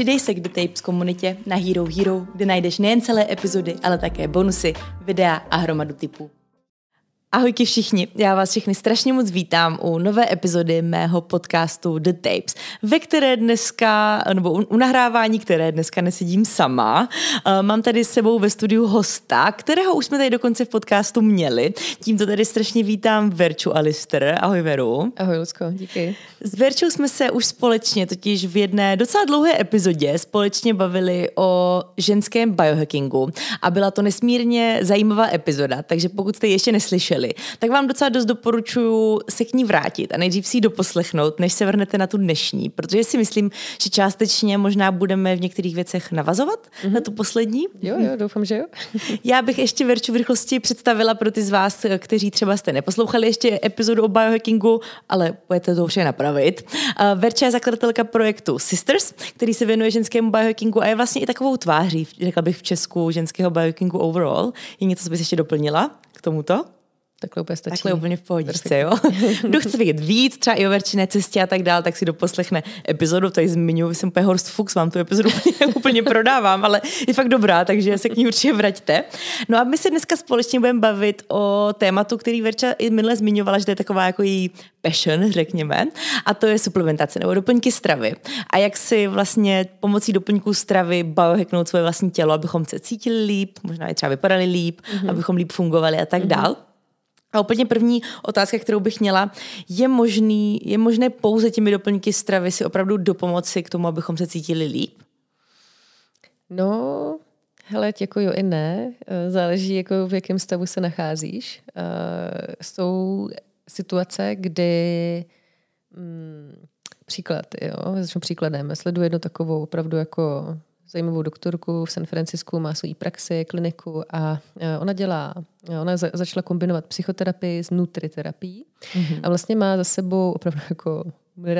Přidej se k The Tapes komunitě na Hero Hero, kde najdeš nejen celé epizody, ale také bonusy, videa a hromadu typů. Ahojky všichni, já vás všechny strašně moc vítám u nové epizody mého podcastu The Tapes, ve které dneska, nebo u, nahrávání, které dneska nesedím sama. Uh, mám tady s sebou ve studiu hosta, kterého už jsme tady dokonce v podcastu měli. Tímto tady strašně vítám Verču Alister. Ahoj Veru. Ahoj Lucko, díky. S Verčou jsme se už společně, totiž v jedné docela dlouhé epizodě, společně bavili o ženském biohackingu a byla to nesmírně zajímavá epizoda, takže pokud jste ještě neslyšeli, slyšeli, tak vám docela dost doporučuji se k ní vrátit a nejdřív si ji doposlechnout, než se vrhnete na tu dnešní, protože si myslím, že částečně možná budeme v některých věcech navazovat mm-hmm. na tu poslední. Jo, jo, doufám, že jo. Já bych ještě Verču v rychlosti představila pro ty z vás, kteří třeba jste neposlouchali ještě epizodu o biohackingu, ale budete to už napravit. Verča je zakladatelka projektu Sisters, který se věnuje ženskému biohackingu a je vlastně i takovou tváří, řekla bych v Česku, ženského biohackingu overall. Je něco, co bys ještě doplnila k tomuto? Takhle úplně stačí. Takhle úplně v pohodičce, jo. Kdo chce vidět víc, třeba i o verčinné cestě a tak dál, tak si doposlechne epizodu, tady zmiňuji, jsem úplně Horst Fuchs, vám tu epizodu úplně, úplně prodávám, ale je fakt dobrá, takže se k ní určitě vraťte. No a my se dneska společně budeme bavit o tématu, který Verča i minule zmiňovala, že to je taková jako její passion, řekněme, a to je suplementace nebo doplňky stravy. A jak si vlastně pomocí doplňků stravy biohacknout svoje vlastní tělo, abychom se cítili líp, možná i třeba vypadali líp, mm-hmm. abychom líp fungovali a tak mm-hmm. dál. A úplně první otázka, kterou bych měla, je, možný, je možné pouze těmi doplňky stravy si opravdu dopomoci k tomu, abychom se cítili líp? No, hele, jako jo i ne. Eh, záleží, jako v jakém stavu se nacházíš. Uh, jsou situace, kdy hmm, příklad, jo, začnu příkladem. Sleduji jednu takovou opravdu jako zajímavou doktorku v San Francisku, má svou praxi, kliniku a e, ona dělá, e, ona začala kombinovat psychoterapii s nutriterapií mm-hmm. a vlastně má za sebou opravdu jako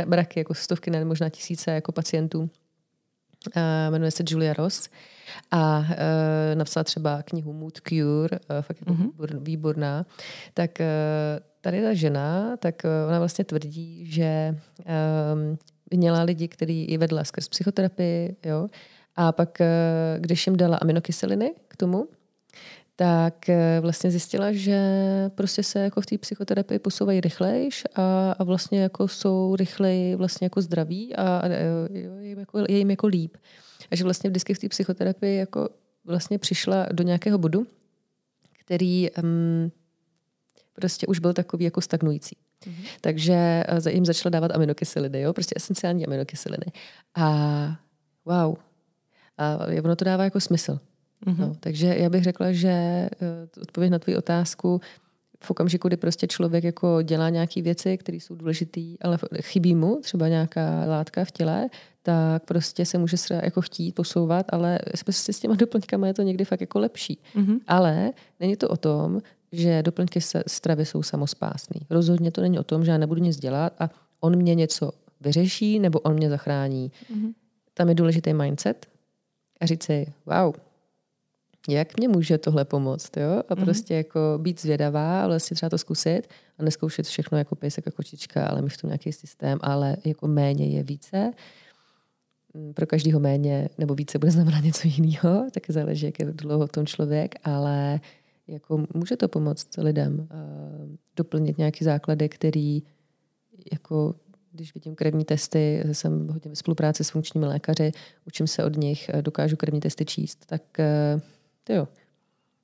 mraky, jako stovky, ne možná tisíce jako pacientů. A jmenuje se Julia Ross a uh, napsala třeba knihu Mood Cure, uh, fakt jako mm-hmm. výborná. Tak uh, tady ta žena, tak ona vlastně tvrdí, že um, měla lidi, který ji vedla skrz psychoterapii, jo, a pak, eh, když jim dala aminokyseliny k tomu, tak eh, vlastně zjistila, že prostě se jako v té psychoterapii posouvají rychlejš a, a vlastně jako jsou rychleji vlastně jako zdraví a, a je, jim jako, je jim jako líp. A že vlastně vždycky v té psychoterapii jako vlastně přišla do nějakého bodu, který um, prostě už byl takový jako stagnující. Mm-hmm. Takže eh, jim začala dávat aminokyseliny, jo? prostě esenciální aminokyseliny. A wow, a ono to dává jako smysl. Mm-hmm. No, takže já bych řekla, že eh, odpověď na tvou otázku v okamžiku, kdy prostě člověk jako dělá nějaké věci, které jsou důležité, ale chybí mu třeba nějaká látka v těle, tak prostě se může jako chtít posouvat, ale prostě s těma doplňkama je to někdy fakt jako lepší. Mm-hmm. Ale není to o tom, že doplňky stravy jsou samospásný. Rozhodně to není o tom, že já nebudu nic dělat a on mě něco vyřeší nebo on mě zachrání. Mm-hmm. Tam je důležitý mindset, a říct si, wow, jak mě může tohle pomoct, jo? A mm-hmm. prostě jako být zvědavá, ale vlastně třeba to zkusit a neskoušet všechno jako pejsek a kočička, ale mít v tom nějaký systém, ale jako méně je více. Mm, pro každého méně nebo více bude znamenat něco jiného, tak záleží, jak je dlouho v tom člověk, ale jako může to pomoct lidem uh, doplnit nějaké základy, který jako když vidím krevní testy, jsem hodně ve spolupráci s funkčními lékaři, učím se od nich, dokážu krevní testy číst, tak eh, to jo.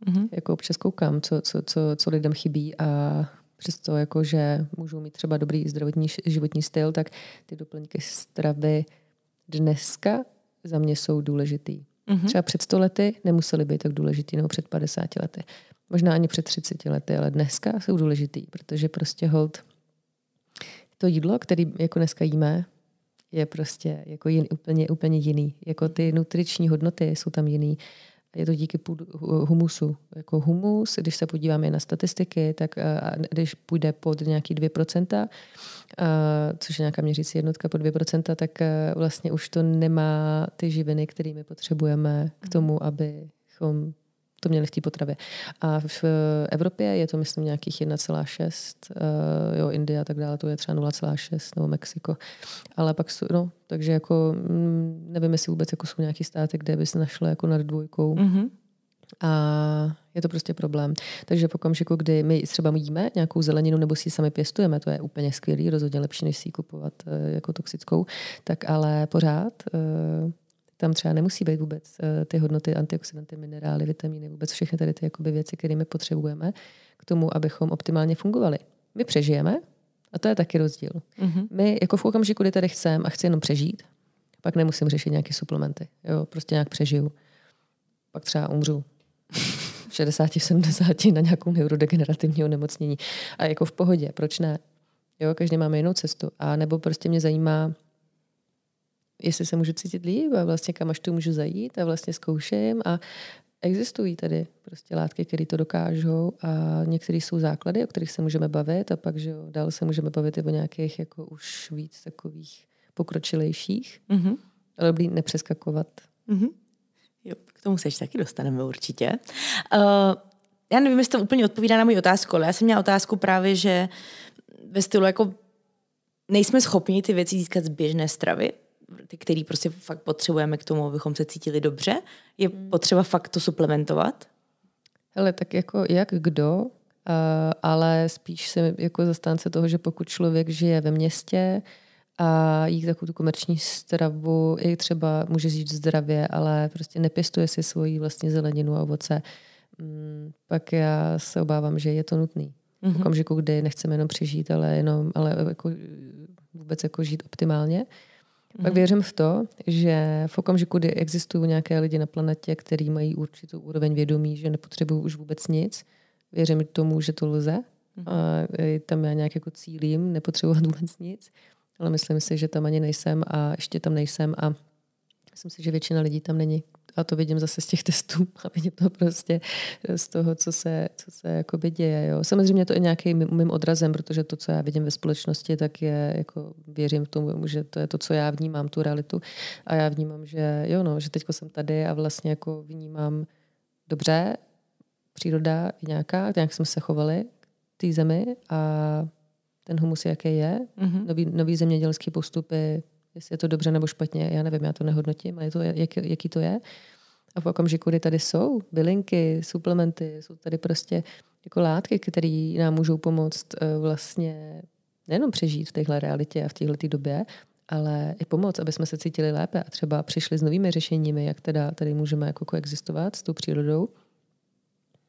Mm-hmm. Jako občas koukám, co, co, co, co lidem chybí a přesto, jako, že můžou mít třeba dobrý zdravotní životní styl, tak ty doplňky stravy dneska za mě jsou důležitý. Mm-hmm. Třeba před 100 lety nemusely být tak důležitý, nebo před 50 lety. Možná ani před 30 lety, ale dneska jsou důležitý, protože prostě hold to jídlo, které jako dneska jíme, je prostě jako jin, úplně, úplně jiný. Jako ty nutriční hodnoty jsou tam jiný. Je to díky humusu. Jako humus, když se podíváme na statistiky, tak když půjde pod nějaký 2%, což je nějaká měřící jednotka pod 2%, tak vlastně už to nemá ty živiny, které my potřebujeme k tomu, abychom to měli v té potravě. A v Evropě je to, myslím, nějakých 1,6, uh, jo, Indie a tak dále, to je třeba 0,6, nebo Mexiko. Ale pak, jsou, no, takže jako, mm, nevím, jestli vůbec jako jsou nějaký státy, kde by se našlo jako nad dvojkou. Mm-hmm. A je to prostě problém. Takže v okamžiku, kdy my třeba jíme nějakou zeleninu nebo si ji sami pěstujeme, to je úplně skvělý, rozhodně lepší, než si ji kupovat uh, jako toxickou, tak ale pořád tam třeba nemusí být vůbec uh, ty hodnoty, antioxidanty, minerály, vitamíny, vůbec všechny tady ty jakoby, věci, které my potřebujeme k tomu, abychom optimálně fungovali. My přežijeme, a to je taky rozdíl. Mm-hmm. My jako v okamžiku, kdy tady chcem a chci jenom přežít, pak nemusím řešit nějaké suplementy. Jo, prostě nějak přežiju. Pak třeba umřu. 60, 70 na nějakou neurodegenerativní onemocnění. A jako v pohodě, proč ne? Jo, každý máme jinou cestu. A nebo prostě mě zajímá, jestli se můžu cítit líp a vlastně kam až tu můžu zajít a vlastně zkouším a existují tady prostě látky, které to dokážou a některé jsou základy, o kterých se můžeme bavit a pak, že jo, dál se můžeme bavit i o nějakých jako už víc takových pokročilejších, mm-hmm. ale dobrý nepřeskakovat. Mm-hmm. Jo, k tomu se taky dostaneme určitě. Uh, já nevím, jestli to úplně odpovídá na moji otázku, ale já jsem měla otázku právě, že ve stylu jako nejsme schopni ty věci získat z běžné stravy, ty, který prostě fakt potřebujeme k tomu, abychom se cítili dobře. Je hmm. potřeba fakt to suplementovat? Hele, tak jako jak kdo, uh, ale spíš jsem jako zastánce toho, že pokud člověk žije ve městě a jí takovou tu komerční stravu, i třeba může žít zdravě, ale prostě nepěstuje si svoji vlastní zeleninu a ovoce, um, pak já se obávám, že je to nutný. Mm-hmm. V mhm. okamžiku, kdy nechceme jenom přežít, ale jenom ale jako vůbec jako žít optimálně, pak věřím v to, že v okamžiku, kdy existují nějaké lidi na planetě, kteří mají určitou úroveň vědomí, že nepotřebují už vůbec nic, věřím tomu, že to lze. A tam já nějak jako cílím, nepotřebovat vůbec nic, ale myslím si, že tam ani nejsem a ještě tam nejsem a myslím si, že většina lidí tam není a to vidím zase z těch testů a vidím to prostě z toho, co se, co se jakoby děje. Jo. Samozřejmě to je nějaký mým odrazem, protože to, co já vidím ve společnosti, tak je, jako věřím tomu, že to je to, co já vnímám, tu realitu. A já vnímám, že jo, no, že teď jsem tady a vlastně jako vnímám dobře, příroda je nějaká, nějak jsme se chovali k té zemi a ten humus, jaký je, mm-hmm. nový, nový zemědělský postupy, jestli je to dobře nebo špatně, já nevím, já to nehodnotím, ale je to, jak, jaký to je. A v okamžiku, kdy tady jsou bylinky, suplementy, jsou tady prostě jako látky, které nám můžou pomoct uh, vlastně nejenom přežít v téhle realitě a v téhle době, ale i pomoct, aby jsme se cítili lépe a třeba přišli s novými řešeními, jak teda tady můžeme jako koexistovat s tou přírodou.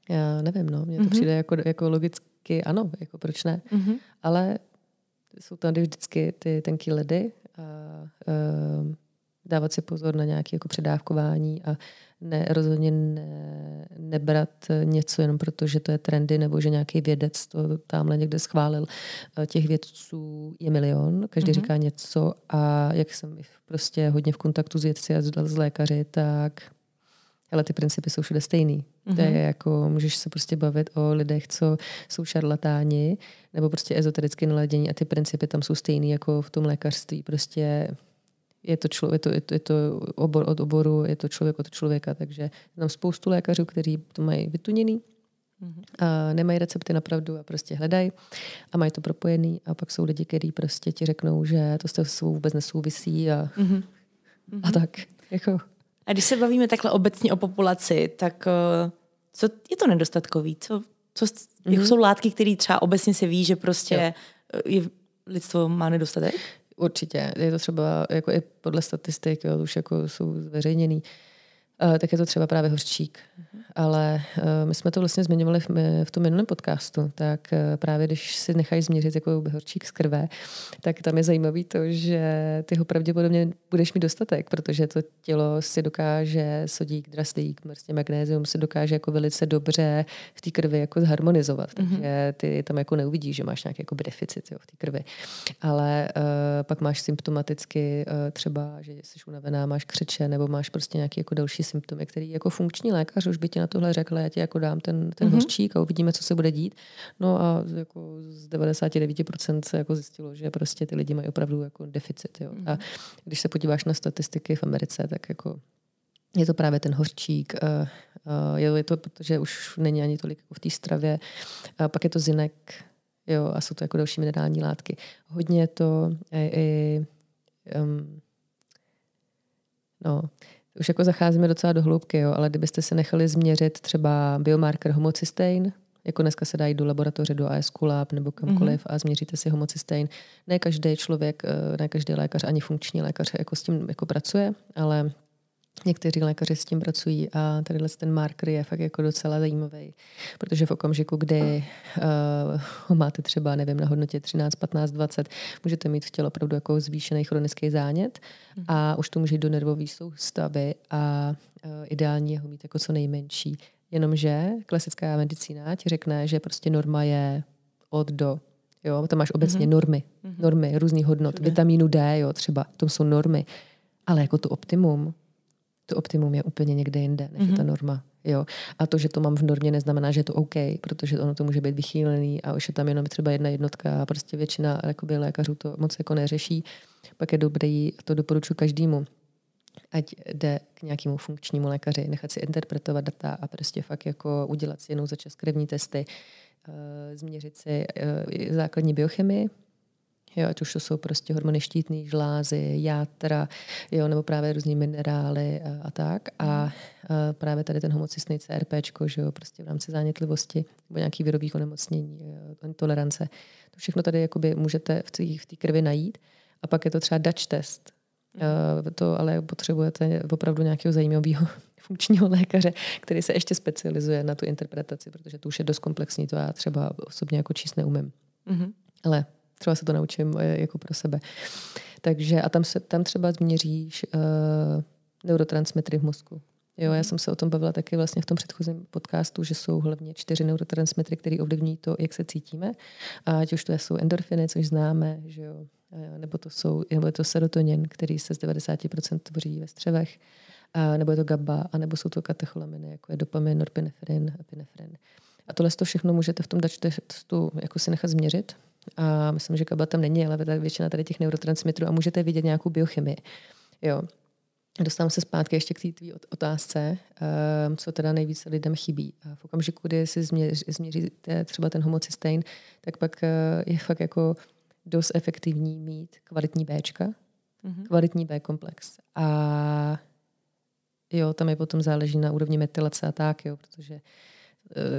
Já nevím, no, mně to mm-hmm. přijde jako, jako logicky, ano, jako proč ne. Mm-hmm. Ale jsou tady vždycky ty tenký ledy dávat si pozor na nějaké jako předávkování a ne, rozhodně ne, nebrat něco jenom proto, že to je trendy nebo že nějaký vědec to tamhle někde schválil. Těch vědců je milion, každý mm-hmm. říká něco a jak jsem prostě hodně v kontaktu s vědci a s lékaři, tak ale ty principy jsou všude stejný. Mm-hmm. To je mhm. jako, můžeš se prostě bavit o lidech, co jsou šarlatáni, nebo prostě ezotericky naladění a ty principy tam jsou stejný jako v tom lékařství. Prostě je to, člověk, je to, je to, je to obor od oboru, je to člověk od člověka, takže tam spoustu lékařů, kteří to mají vytuněný, mm-hmm. a nemají recepty na pravdu a prostě hledají a mají to propojený a pak jsou lidi, kteří prostě ti řeknou, že to s tou vůbec nesouvisí a, mm-hmm. a tak. Jako. A když se bavíme takhle obecně o populaci, tak uh, co je to nedostatkový? Co, co mm-hmm. jsou látky, které třeba obecně se ví, že prostě jo. je, lidstvo má nedostatek? Určitě. Je to třeba jako i podle statistik, jo, už jako jsou zveřejněný. Uh, tak je to třeba právě hořčík. Mm-hmm. Ale uh, my jsme to vlastně zmiňovali v, v tom minulém podcastu, tak právě když si nechají změřit jako hořčík z krve, tak tam je zajímavý to, že ty ho pravděpodobně budeš mít dostatek, protože to tělo si dokáže sodík, draslík, prostě magnézium si dokáže jako velice dobře v té krvi jako zharmonizovat. Mm-hmm. Takže ty tam jako neuvidíš, že máš nějaký jako deficit jo, v té krvi. Ale uh, pak máš symptomaticky uh, třeba, že jsi unavená, máš křeče nebo máš prostě nějaký jako další symptomy, který jako funkční lékař už by ti na tohle řekl, já ti jako dám ten, ten mm-hmm. hořčík a uvidíme, co se bude dít. No a jako z 99% se jako zjistilo, že prostě ty lidi mají opravdu jako deficit. Jo. Mm-hmm. A když se podíváš na statistiky v Americe, tak jako je to právě ten hořčík, uh, Uh, je to, protože už není ani tolik v té stravě. A pak je to zinek, jo, a jsou to jako další minerální látky. Hodně je to i, i um, no, už jako zacházíme docela do hloubky, jo, ale kdybyste se nechali změřit třeba biomarker homocystein, jako dneska se dají do laboratoře, do ASQ Lab nebo kamkoliv mm-hmm. a změříte si homocystein. Ne každý člověk, eh, ne každý lékař, ani funkční lékař jako s tím jako pracuje, ale Někteří lékaři s tím pracují a tady ten marker je fakt jako docela zajímavý, protože v okamžiku, kdy uh, máte třeba, nevím, na hodnotě 13, 15, 20, můžete mít v těle opravdu jako zvýšený chronický zánět a už to může jít do nervové soustavy a uh, ideální je ho mít jako co nejmenší. Jenomže klasická medicína ti řekne, že prostě norma je od do. Jo, tam máš obecně mm-hmm. normy, mm-hmm. normy různých hodnot, Všude. vitamínu D, jo, třeba, to jsou normy. Ale jako to optimum, to optimum je úplně někde jinde, než mm-hmm. ta norma. Jo. A to, že to mám v normě, neznamená, že je to OK, protože ono to může být vychýlený a už je tam jenom třeba jedna jednotka a prostě většina jakoby, lékařů to moc jako neřeší. Pak je dobrý, to doporučuji každému, ať jde k nějakému funkčnímu lékaři, nechat si interpretovat data a prostě fakt jako udělat si jenom za čas krevní testy, eh, změřit si eh, základní biochemii, Jo, ať už to jsou prostě hormony štítné žlázy, játra, jo, nebo právě různé minerály a, a tak. A, a právě tady ten homocystný CRP, že jo, prostě v rámci zánětlivosti nebo nějaký výrobních onemocnění, tolerance. To všechno tady jakoby můžete v té krvi najít. A pak je to třeba Dutch test. Uh, to ale potřebujete opravdu nějakého zajímavého funkčního lékaře, který se ještě specializuje na tu interpretaci, protože to už je dost komplexní, to já třeba osobně jako číst neumím. Mm-hmm. Ale třeba se to naučím eh, jako pro sebe. Takže a tam, se, tam třeba změříš uh, neurotransmitry v mozku. Jo, já jsem se o tom bavila taky vlastně v tom předchozím podcastu, že jsou hlavně čtyři neurotransmitry, které ovlivní to, jak se cítíme. A ať už to jsou endorfiny, což známe, že jo, nebo to jsou, nebo je to serotonin, který se z 90% tvoří ve střevech, a nebo je to GABA, a nebo jsou to katecholaminy, jako je dopamin, norpinefrin, epinefrin. A tohle to všechno můžete v tom testu jako si nechat změřit. A myslím, že GABA tam není, ale většina tady těch neurotransmitterů a můžete vidět nějakou biochemii. Jo. Dostávám se zpátky ještě k té tvý otázce, ehm, co teda nejvíce lidem chybí. V okamžiku, kdy si změříte třeba ten homocystein, tak pak eh, je fakt jako dost efektivní mít kvalitní Bčka, mm-hmm. kvalitní B komplex. A jo, tam je potom záleží na úrovni metylace a tak, jo, protože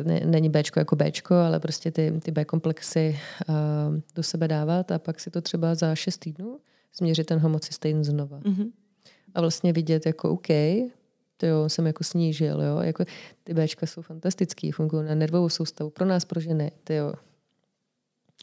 ne, není Bčko jako Bčko, ale prostě ty, ty B komplexy uh, do sebe dávat a pak si to třeba za šest týdnů změřit ten homocystein znova. Mm-hmm. A vlastně vidět jako OK, to jo, jsem jako snížil, jo, jako ty Bčka jsou fantastický, fungují na nervovou soustavu, pro nás, pro ženy, ty jo,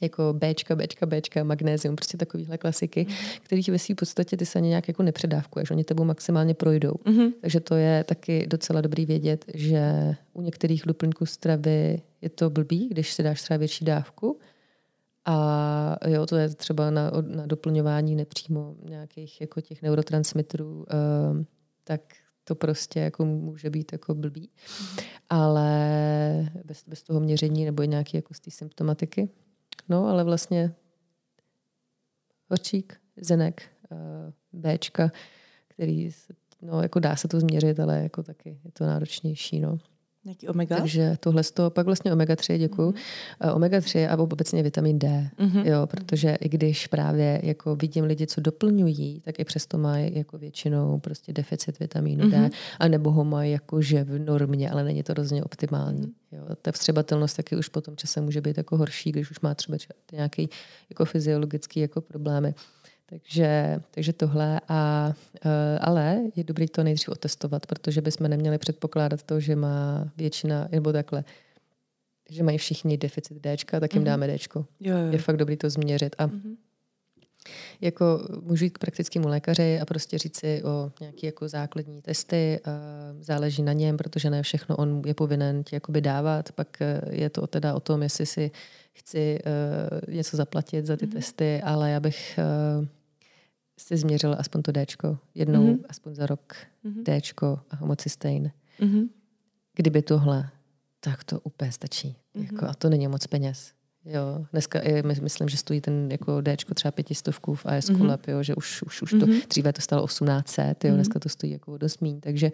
jako Bčka, Bčka, Bčka, magnézium, prostě takovýhle klasiky, mm-hmm. kterých ve své podstatě ty se ani nějak jako nepředávkuješ, oni tebou maximálně projdou. Mm-hmm. Takže to je taky docela dobrý vědět, že u některých doplňků stravy je to blbý, když si dáš třeba větší dávku, a jo, to je třeba na, na doplňování nepřímo nějakých jako těch neurotransmitterů, um, tak to prostě jako může být jako blbý. Mm. Ale bez, bez toho měření nebo nějaké jako z té symptomatiky, No, ale vlastně horčík, zenek, uh, Bčka, který, no, jako dá se to změřit, ale jako taky je to náročnější, no. Nějaký omega? Takže tohle z toho, pak vlastně omega 3, děkuju. Mm-hmm. Omega 3 a obecně vitamin D, mm-hmm. jo, protože i když právě jako vidím lidi, co doplňují, tak i přesto mají jako většinou prostě deficit vitamínu mm-hmm. D, a nebo ho mají jakože v normě, ale není to rozhodně optimální. Mm-hmm. Jo. Ta vstřebatelnost taky už po tom čase může být jako horší, když už má třeba nějaký jako fyziologický jako problémy. Takže, takže tohle, a, uh, ale je dobré to nejdřív otestovat, protože bychom neměli předpokládat to, že má většina, nebo takhle, že mají všichni deficit D, tak jim mm-hmm. dáme D. Jo, jo. Je fakt dobré to změřit. A mm-hmm. jako můžu jít k praktickému lékaři a prostě říct si o nějaké jako základní testy, záleží na něm, protože ne všechno on je povinen ti jakoby dávat, pak uh, je to teda o tom, jestli si chci uh, něco zaplatit za ty mm-hmm. testy, ale já bych si změřil aspoň to Dčko. Jednou, mm-hmm. aspoň za rok mm-hmm. Dčko a homocystein. Mm-hmm. Kdyby tohle, tak to úplně stačí. Mm-hmm. Jako, a to není moc peněz. Jo, dneska je, myslím, že stojí ten jako Dčko třeba pětistovku v AS mm-hmm. Lab, jo, že už, už, už mm-hmm. to, mhm. dříve to stalo 1800, jo, mm-hmm. dneska to stojí jako dost míň, takže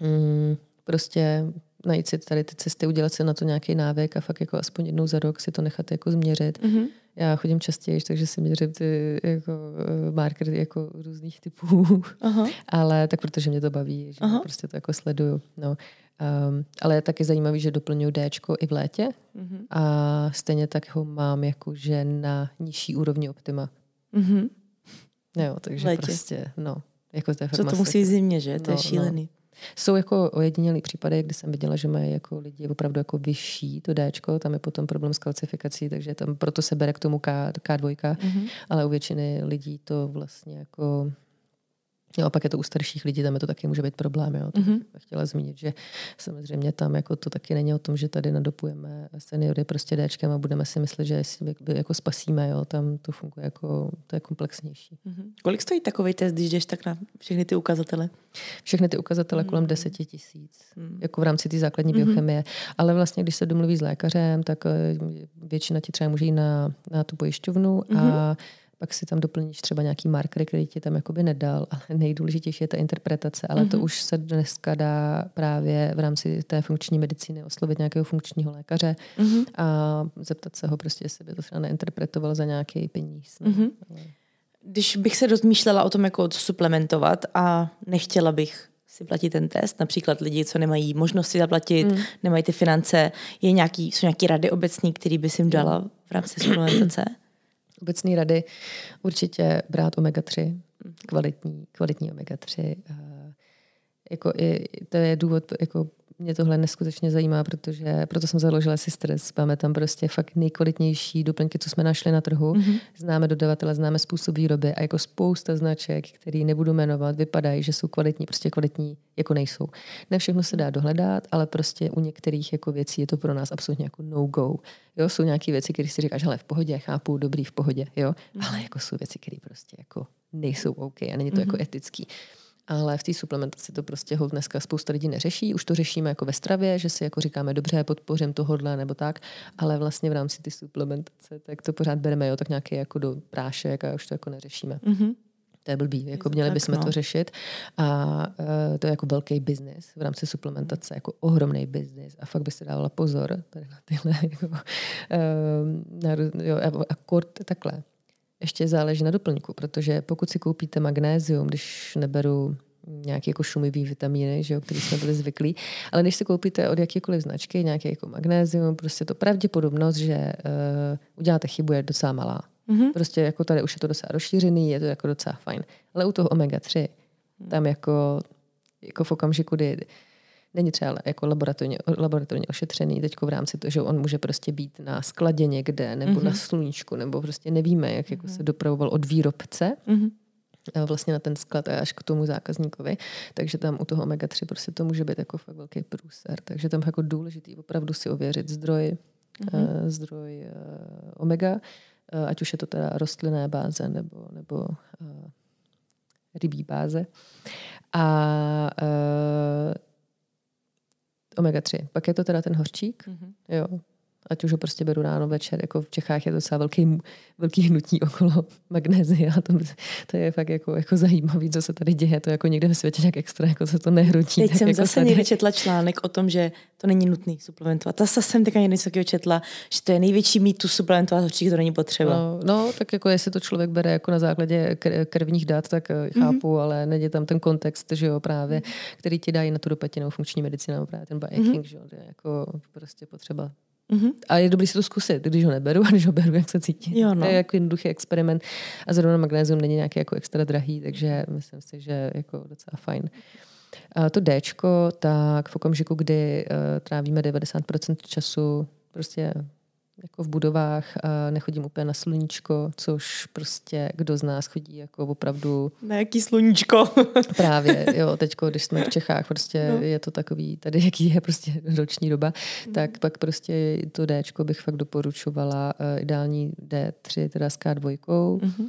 mm, prostě najít si tady ty cesty, udělat si na to nějaký návyk a fakt jako aspoň jednou za rok si to nechat jako změřit. Mm-hmm. Já chodím častěji, takže si měřím ty jako uh, markery jako různých typů. Aha. ale tak protože mě to baví, že Aha. prostě to jako sleduju. No. Um, ale je taky zajímavý, že doplňuji D i v létě mm-hmm. a stejně tak ho mám jakože na nižší úrovni optima. Mm-hmm. Jo, takže létě. prostě, no. Jako to, Co to musí zimě, že? To no, je šílený. Jsou jako ojedinělý případy, kdy jsem viděla, že mají jako lidi opravdu jako vyšší to D, tam je potom problém s kalcifikací, takže tam proto se bere k tomu K, K2, mm-hmm. ale u většiny lidí to vlastně jako Jo, a pak je to u starších lidí, tam je to taky může být problém. Jo. To mm-hmm. chtěla zmínit, že samozřejmě tam jako to taky není o tom, že tady nadopujeme seniory prostě Dčkem a budeme si myslet, že si jako spasíme. Jo. Tam to funguje jako, to je komplexnější. Mm-hmm. Kolik stojí takový test, když jdeš tak na všechny ty ukazatele? Všechny ty ukazatele mm-hmm. kolem 10 tisíc, mm-hmm. jako v rámci té základní mm-hmm. biochemie. Ale vlastně, když se domluví s lékařem, tak eh, většina ti třeba může jít na, na tu pojišťovnu mm-hmm. a pak si tam doplníš třeba nějaký marker, který ti tam jakoby nedal, ale nejdůležitější je ta interpretace, ale mm-hmm. to mhm. už se dneska dá právě v rámci té funkční medicíny oslovit nějakého funkčního lékaře mm-hmm. a zeptat se ho prostě, jestli by to třeba neinterpretoval za nějaký peníz. Mm-hmm. Když bych se rozmýšlela o tom, jako to suplementovat a nechtěla bych si platit ten test, například lidi, co nemají možnost si zaplatit, mm. nemají ty finance, je nějaký, jsou nějaké rady obecní, které by si jim dala v rámci suplementace? obecné rady určitě brát omega-3, kvalitní, kvalitní omega-3. Jako i, to je důvod, jako mě tohle neskutečně zajímá, protože proto jsem založila si stres. Máme tam prostě fakt nejkvalitnější doplňky, co jsme našli na trhu. Mm-hmm. Známe dodavatele, známe způsob výroby a jako spousta značek, který nebudu jmenovat, vypadají, že jsou kvalitní, prostě kvalitní jako nejsou. Ne všechno se dá dohledat, ale prostě u některých jako věcí je to pro nás absolutně jako no-go. Jo, jsou nějaké věci, které si říkáš, hele, v pohodě, chápu, dobrý, v pohodě, jo, mm-hmm. ale jako jsou věci, které prostě jako nejsou OK a není to mm-hmm. jako etický. Ale v té suplementaci to prostě hold dneska spousta lidí neřeší. Už to řešíme jako ve stravě, že si jako říkáme, dobře, podpořím tohodle nebo tak, ale vlastně v rámci té suplementace, tak to pořád bereme, jo, tak nějaký jako do prášek a už to jako neřešíme. Mm-hmm. To je blbý, jako měli bychom no. to řešit. A uh, to je jako velký biznis v rámci suplementace, jako ohromný biznis. A fakt by se dávala pozor tady na tyhle, jako, uh, na, jo, a kort takhle ještě záleží na doplňku, protože pokud si koupíte magnézium, když neberu nějaké jako šumivý vitamíny, že jo, který jsme byli zvyklí. Ale když si koupíte od jakékoliv značky nějaké jako magnézium, prostě to pravděpodobnost, že uh, uděláte chybu, je docela malá. Mm-hmm. Prostě jako tady už je to docela rozšířený, je to jako docela fajn. Ale u toho omega-3, tam jako, jako v okamžiku, kdy není třeba jako laboratorně, laboratorně ošetřený teď v rámci toho, že on může prostě být na skladě někde nebo mm-hmm. na mhm. sluníčku, nebo prostě nevíme, jak jako se mhm. dopravoval od výrobce mm-hmm vlastně na ten sklad až k tomu zákazníkovi. Takže tam u toho omega-3 prostě to může být jako fakt velký průser. Takže tam jako důležitý opravdu si ověřit zdroj, mm-hmm. uh, zdroj uh, omega, uh, ať už je to teda rostlinné báze nebo, nebo uh, rybí báze. A uh, omega-3. Pak je to teda ten hořčík, mm-hmm. jo, ať už ho prostě beru ráno, večer, jako v Čechách je to docela velký, velký hnutí okolo magnézia. To, to je fakt jako, jako zajímavé, co se tady děje. To jako někde ve světě nějak extra, jako se to nehrutí. Teď jsem jako zase tady. někde četla článek o tom, že to není nutný suplementovat. Zase jsem teďka něco takového četla, že to je největší mýtus suplementovat hořčík, to není potřeba. No, no, tak jako jestli to člověk bere jako na základě krvních dat, tak eh, chápu, mm-hmm. ale nejde tam ten kontext, že jo, právě, který ti dají na tu dopatinou funkční medicínu, právě ten biohacking, mm-hmm. že jo, jako prostě potřeba Mm-hmm. A je dobré si to zkusit, když ho neberu a když ho beru, jak se cítím. Jo, no. To je jako jednoduchý experiment. A zrovna magnézium není nějaký jako extra drahý, takže myslím si, že jako docela fajn. A to D, tak v okamžiku, kdy uh, trávíme 90% času prostě jako v budovách a nechodím úplně na sluníčko, což prostě kdo z nás chodí jako opravdu... Na jaký sluníčko? právě, jo, teďko, když jsme v Čechách, prostě no. je to takový, tady jaký je prostě roční doba, mm. tak pak prostě to D bych fakt doporučovala, uh, ideální D3, teda s K2, mm-hmm.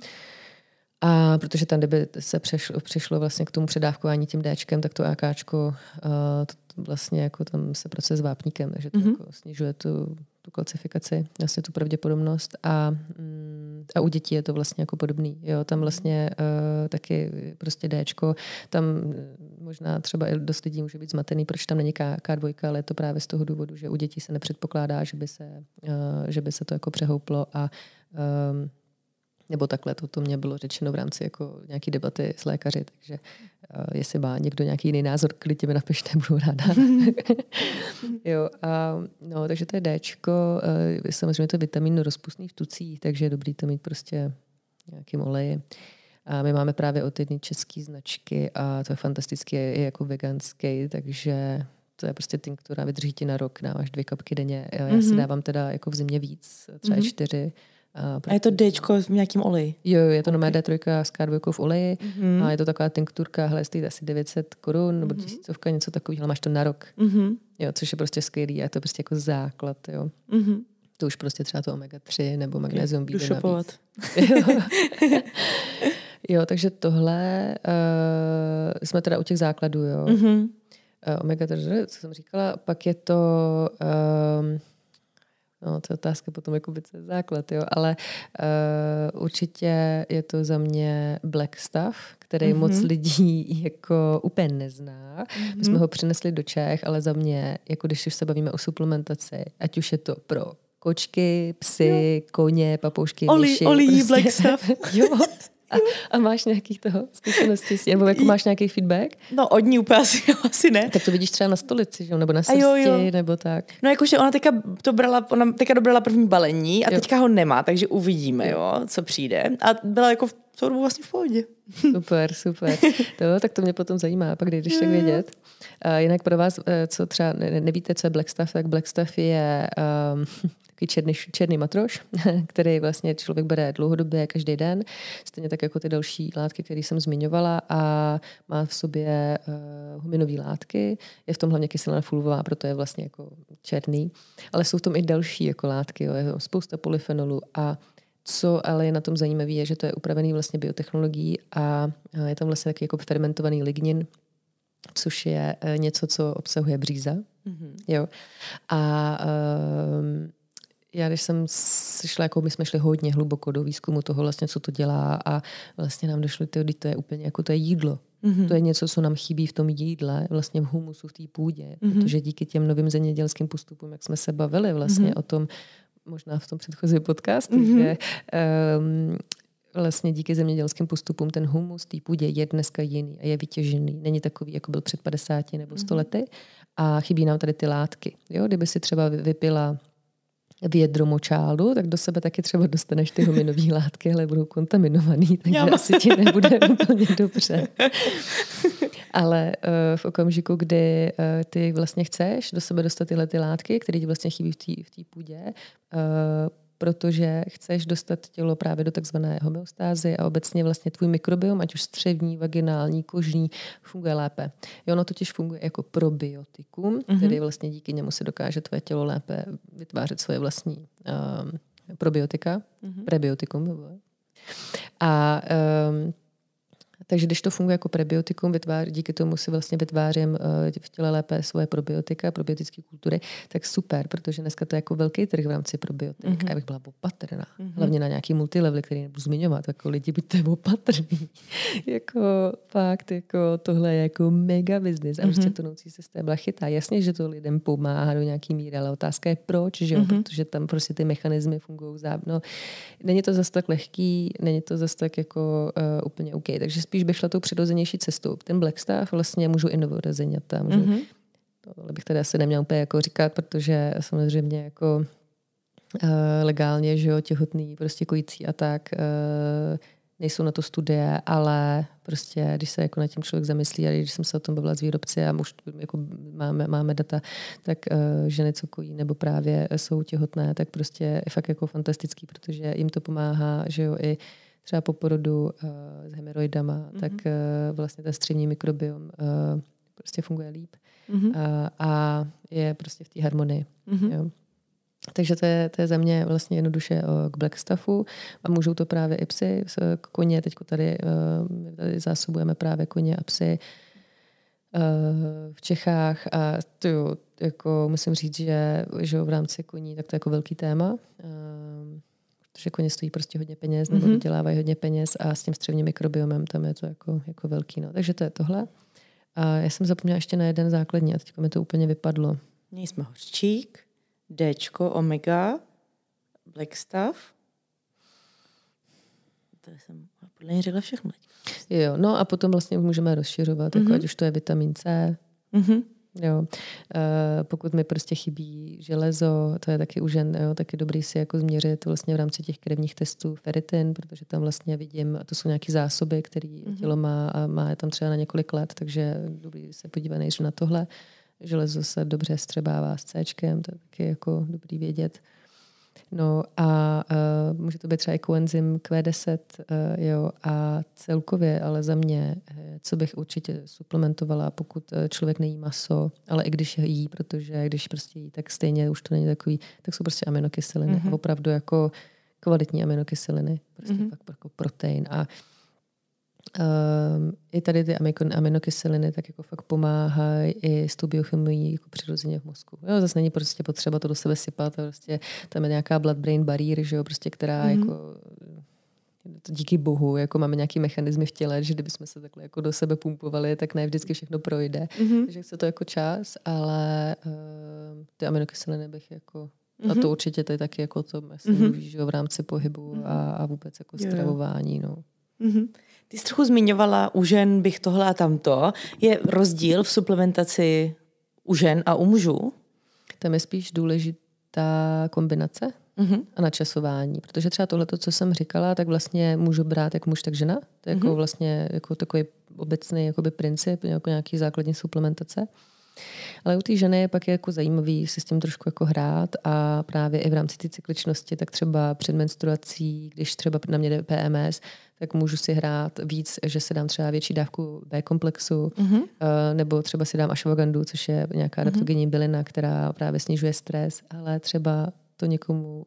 A protože tam, kdyby se přešlo, přišlo vlastně k tomu předávkování tím Dčkem, tak to AKčko uh, to vlastně jako tam se pracuje s vápníkem, takže to mm-hmm. jako snižuje tu, tu klasifikaci, vlastně tu pravděpodobnost a, mm, a u dětí je to vlastně jako podobný. Jo, tam vlastně uh, taky prostě Dčko, tam možná třeba i dost lidí může být zmatený, proč tam není K, K2, ale je to právě z toho důvodu, že u dětí se nepředpokládá, že by se, uh, že by se to jako přehouplo a um, nebo takhle, to, to mě bylo řečeno v rámci jako nějaký debaty s lékaři, takže uh, jestli má někdo nějaký jiný názor, klidně mi napište, budu ráda. jo, a, no, takže to je Dčko, uh, samozřejmě to je vitamin rozpustný v tucích, takže je dobrý to mít prostě nějakým oleji. A my máme právě od jedné české značky a to je fantastické, je, je jako veganský, takže to je prostě tinktura, vydrží ti na rok, dáváš dvě kapky denně. Já mm-hmm. si mhm. dávám teda jako v zimě víc, třeba mm-hmm. čtyři. A, a je to Dčko v nějakým oleji? Jo, je to okay. D3 s k v oleji mm-hmm. a je to taková tinkturka, hele, stojí asi 900 korun nebo mm-hmm. tisícovka, něco takového, máš to na rok. Mm-hmm. Jo, což je prostě skvělý a je to prostě jako základ, jo. Mm-hmm. To už prostě třeba to omega-3 nebo magnézium okay. vyjde navíc. jo, takže tohle uh, jsme teda u těch základů, jo. Mm-hmm. Uh, omega-3, co jsem říkala, pak je to... Uh, No, to je otázka potom, jako by co je základ, jo. Ale uh, určitě je to za mě black stuff, který mm-hmm. moc lidí jako úplně nezná. Mm-hmm. My jsme mhm. ho přinesli do Čech, ale za mě, jako když už se bavíme o suplementaci, ať už je to pro kočky, psy, jo. koně, papoušky, Oli, myši. Oli, prostě. black stuff. jo, a, a máš nějaký toho zkušenosti? Nebo jako máš nějaký feedback? No od ní úplně asi, asi ne. Tak to vidíš třeba na stolici, že? nebo na srsti, jo, jo. nebo tak. No jakože ona teďka to brala, ona teďka dobrala první balení a jo. teďka ho nemá, takže uvidíme, jo, co přijde. A byla jako v celou dobu vlastně v pohodě. Super, super. To, tak to mě potom zajímá, pak když tak vědět. Uh, jinak pro vás, eh, co třeba nevíte, co je Black Stuff, tak Black Stuff je um, takový černý, černý matroš, který vlastně člověk bere dlouhodobě každý den, stejně tak jako ty další látky, které jsem zmiňovala a má v sobě uh, huminové látky. Je v tom hlavně kyselina fulvová, proto je vlastně jako černý. Ale jsou v tom i další jako látky, jo. je spousta polyfenolu a co ale je na tom zajímavé, je, že to je upravený vlastně biotechnologií a je tam vlastně taky jako fermentovaný lignin, což je eh, něco, co obsahuje bříza. Mm-hmm. Jo. A um, já když jsem šla, jako my jsme šli hodně hluboko do výzkumu toho vlastně, co to dělá a vlastně nám došlo, že to je úplně jako to je jídlo. Mm-hmm. To je něco, co nám chybí v tom jídle, vlastně v humusu, v té půdě, mm-hmm. protože díky těm novým zemědělským postupům, jak jsme se bavili vlastně mm-hmm. o tom, možná v tom předchozím podcastu, mm-hmm. že um, vlastně díky zemědělským postupům ten humus té půdě je dneska jiný a je vytěžený. Není takový, jako byl před 50 nebo 100 mm-hmm. lety a chybí nám tady ty látky. Jo? Kdyby si třeba vypila vědro močálu, tak do sebe taky třeba dostaneš ty hominové látky, ale budou kontaminovaný, takže Já asi ti nebude úplně dobře. ale uh, v okamžiku, kdy uh, ty vlastně chceš do sebe dostat tyhle ty látky, které ti vlastně chybí v té půdě, uh, protože chceš dostat tělo právě do takzvané homeostázy a obecně vlastně tvůj mikrobiom, ať už střevní, vaginální, kožní, funguje lépe. Jo, ono totiž funguje jako probiotikum, mm-hmm. který vlastně díky němu se dokáže tvoje tělo lépe vytvářet svoje vlastní um, probiotika, mm-hmm. prebiotikum. A um, takže když to funguje jako prebiotikum, vytvář, díky tomu si vlastně vytvářím uh, v těle lépe svoje probiotika, probiotické kultury, tak super, protože dneska to je jako velký trh v rámci probiotik. Mm-hmm. A já bych byla opatrná. Mm-hmm. Hlavně na nějaký multilevel, který nebudu zmiňovat, jako lidi buďte opatrní. jako fakt, jako tohle je jako mega business. A mm-hmm. prostě tonoucí se stébla chytá. Jasně, že to lidem pomáhá do nějaký míry, ale otázka je proč, že jo? Mm-hmm. protože tam prostě ty mechanismy fungují zábno. Není to zase tak lehký, není to zase tak jako uh, úplně OK. Takže spíš spíš bych šla tou přirozenější cestou. Ten Black Staff vlastně můžu i novorozeněta. Můžu, mm-hmm. To bych tady asi neměla úplně jako říkat, protože samozřejmě jako uh, legálně, že jo, těhotný, prostě kojící a tak, uh, nejsou na to studie, ale prostě, když se jako na tím člověk zamyslí a když jsem se o tom bavila s výrobci a už jako máme, máme data, tak uh, ženy, co kojí nebo právě jsou těhotné, tak prostě je fakt jako fantastický, protože jim to pomáhá, že jo, i uh, třeba po porodu uh, s hemeroidama, mm-hmm. tak uh, vlastně ten střední mikrobiom uh, prostě funguje líp mm-hmm. uh, a je prostě v té harmonii. Mm-hmm. Jo. Takže to je, to je za mě vlastně jednoduše k black stuffu a můžou to právě i psy, koně, teď tady, tady zásobujeme právě koně a psy v Čechách a to jo, jako musím říct, že, že v rámci koní, tak to je jako velký téma, protože koně stojí prostě hodně peněz nebo vydělávají hodně peněz a s tím střevním mikrobiomem tam je to jako, jako velký. No. Takže to je tohle. A já jsem zapomněla ještě na jeden základní a teď mi to úplně vypadlo. Měli jsme hořčík, Dčko, omega, black stuff. To jsem podle mě řekla všechno. Jo, no a potom vlastně můžeme rozšiřovat, mm-hmm. jako mhm. ať už to je vitamin C, mm-hmm. Jo. Uh, pokud mi prostě chybí železo, to je taky u žen, jo, taky dobrý si jako změřit vlastně v rámci těch krevních testů ferritin, protože tam vlastně vidím, to jsou nějaké zásoby, které mm-hmm. tělo má a má je tam třeba na několik let, takže dobrý se podívat nejdřív na tohle. Železo se dobře střebává s C, to je taky jako dobrý vědět. No a uh, může to být třeba i koenzym Q10, uh, jo, a celkově, ale za mě, eh, co bych určitě suplementovala, pokud člověk nejí maso, ale i když jí, protože když prostě jí, tak stejně už to není takový, tak jsou prostě aminokyseliny, mm-hmm. opravdu jako kvalitní aminokyseliny, prostě mm-hmm. fakt jako protein a Um, I tady ty aminokyseliny tak jako fakt pomáhají i s tou biochemií jako přirozeně v mozku. Jo, zase není prostě potřeba to do sebe sypat, prostě tam je nějaká blood-brain barrier, že jo, prostě, která mm-hmm. jako to díky bohu, jako máme nějaký mechanismy v těle, že kdybychom se takhle jako do sebe pumpovali, tak ne vždycky všechno projde. Mm-hmm. Takže chce to jako čas, ale uh, ty aminokyseliny bych jako mm-hmm. a to mhm. určitě to je taky jako to mm-hmm. že jo, v rámci pohybu mm-hmm. a, a vůbec jako stravování. No. Mm-hmm. Ty jsi trochu zmiňovala, u žen bych tohle a tamto. Je rozdíl v suplementaci u žen a u mužů? Tam je spíš důležitá kombinace mm-hmm. a načasování. Protože třeba tohle, co jsem říkala, tak vlastně můžu brát jak muž, tak žena. To je mm-hmm. jako vlastně jako takový obecný jakoby princip, jako nějaký základní suplementace. Ale u té ženy je pak jako zajímavý si s tím trošku jako hrát a právě i v rámci té cykličnosti, tak třeba před menstruací, když třeba na mě jde PMS, tak můžu si hrát víc, že si dám třeba větší dávku B komplexu, mm-hmm. nebo třeba si dám ashwagandu, což je nějaká mm-hmm. adaptogenní bylina, která právě snižuje stres, ale třeba to někomu